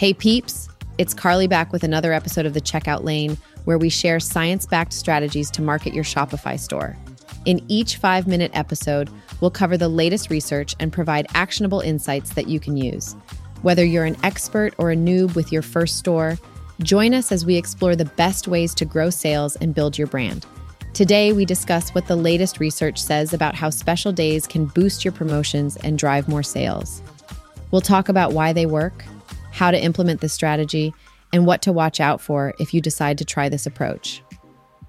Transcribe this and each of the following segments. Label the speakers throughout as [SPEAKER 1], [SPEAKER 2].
[SPEAKER 1] Hey peeps, it's Carly back with another episode of the Checkout Lane where we share science backed strategies to market your Shopify store. In each five minute episode, we'll cover the latest research and provide actionable insights that you can use. Whether you're an expert or a noob with your first store, join us as we explore the best ways to grow sales and build your brand. Today, we discuss what the latest research says about how special days can boost your promotions and drive more sales. We'll talk about why they work how to implement this strategy, and what to watch out for if you decide to try this approach.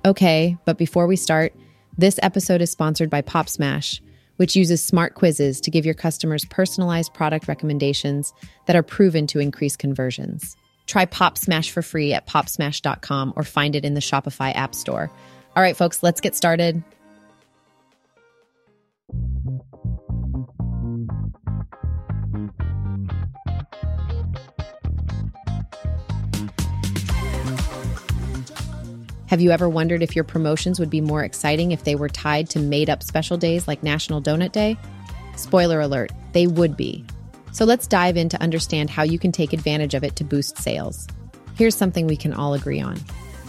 [SPEAKER 1] Okay, but before we start, this episode is sponsored by Pop Smash, which uses smart quizzes to give your customers personalized product recommendations that are proven to increase conversions. Try Pop Smash for free at popsmash.com or find it in the Shopify App Store. All right, folks, let's get started. Have you ever wondered if your promotions would be more exciting if they were tied to made up special days like National Donut Day? Spoiler alert, they would be. So let's dive in to understand how you can take advantage of it to boost sales. Here's something we can all agree on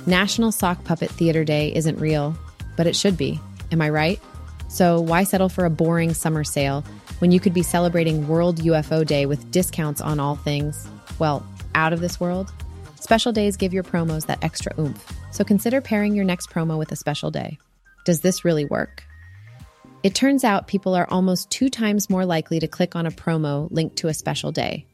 [SPEAKER 1] National Sock Puppet Theater Day isn't real, but it should be. Am I right? So why settle for a boring summer sale when you could be celebrating World UFO Day with discounts on all things, well, out of this world? Special days give your promos that extra oomph. So consider pairing your next promo with a special day. Does this really work? It turns out people are almost two times more likely to click on a promo linked to a special day.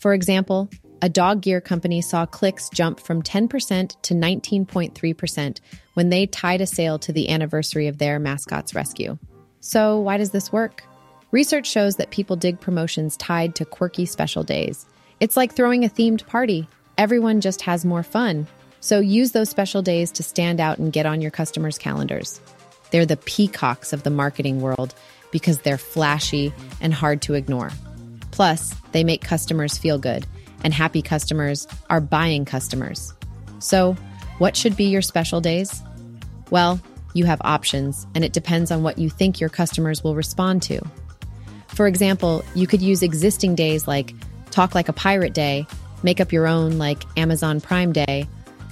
[SPEAKER 1] For example, a dog gear company saw clicks jump from 10% to 19.3% when they tied a sale to the anniversary of their mascot's rescue. So, why does this work? Research shows that people dig promotions tied to quirky special days. It's like throwing a themed party. Everyone just has more fun so use those special days to stand out and get on your customers' calendars. They're the peacocks of the marketing world because they're flashy and hard to ignore. Plus, they make customers feel good, and happy customers are buying customers. So, what should be your special days? Well, you have options, and it depends on what you think your customers will respond to. For example, you could use existing days like Talk Like a Pirate Day, make up your own like Amazon Prime Day,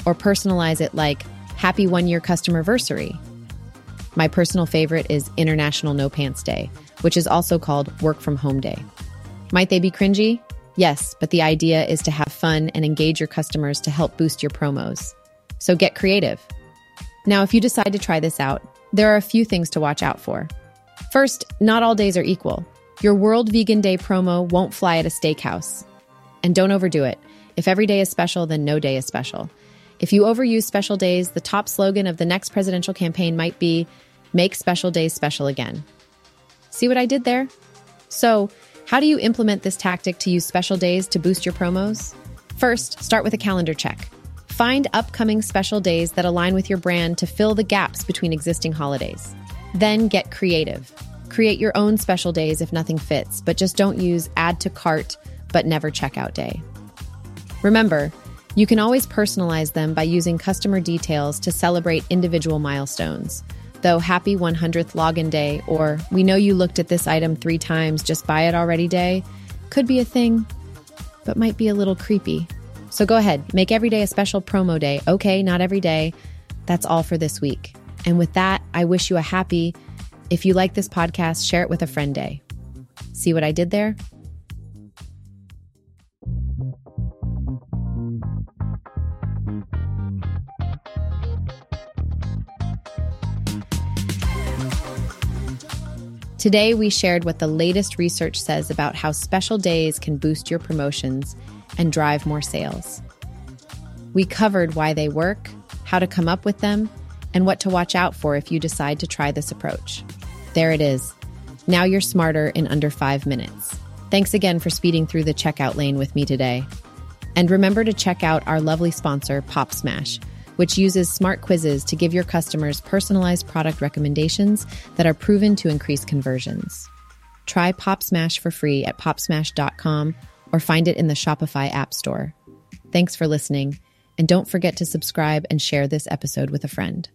[SPEAKER 1] or personalize it like Happy One Year Customer Anniversary. My personal favorite is International No Pants Day, which is also called Work From Home Day. Might they be cringy? Yes, but the idea is to have fun and engage your customers to help boost your promos. So get creative. Now, if you decide to try this out, there are a few things to watch out for. First, not all days are equal. Your World Vegan Day promo won't fly at a steakhouse. And don't overdo it. If every day is special, then no day is special. If you overuse special days, the top slogan of the next presidential campaign might be Make Special Days Special Again. See what I did there? So, how do you implement this tactic to use special days to boost your promos? First, start with a calendar check. Find upcoming special days that align with your brand to fill the gaps between existing holidays. Then get creative. Create your own special days if nothing fits, but just don't use add to cart but never checkout day. Remember, you can always personalize them by using customer details to celebrate individual milestones. Though happy 100th login day or we know you looked at this item three times, just buy it already day could be a thing, but might be a little creepy. So go ahead, make every day a special promo day. Okay, not every day. That's all for this week. And with that, I wish you a happy, if you like this podcast, share it with a friend day. See what I did there? Today, we shared what the latest research says about how special days can boost your promotions and drive more sales. We covered why they work, how to come up with them, and what to watch out for if you decide to try this approach. There it is. Now you're smarter in under five minutes. Thanks again for speeding through the checkout lane with me today. And remember to check out our lovely sponsor, Pop Smash which uses smart quizzes to give your customers personalized product recommendations that are proven to increase conversions. Try Pop Smash for free at popsmash.com or find it in the Shopify App Store. Thanks for listening, and don't forget to subscribe and share this episode with a friend.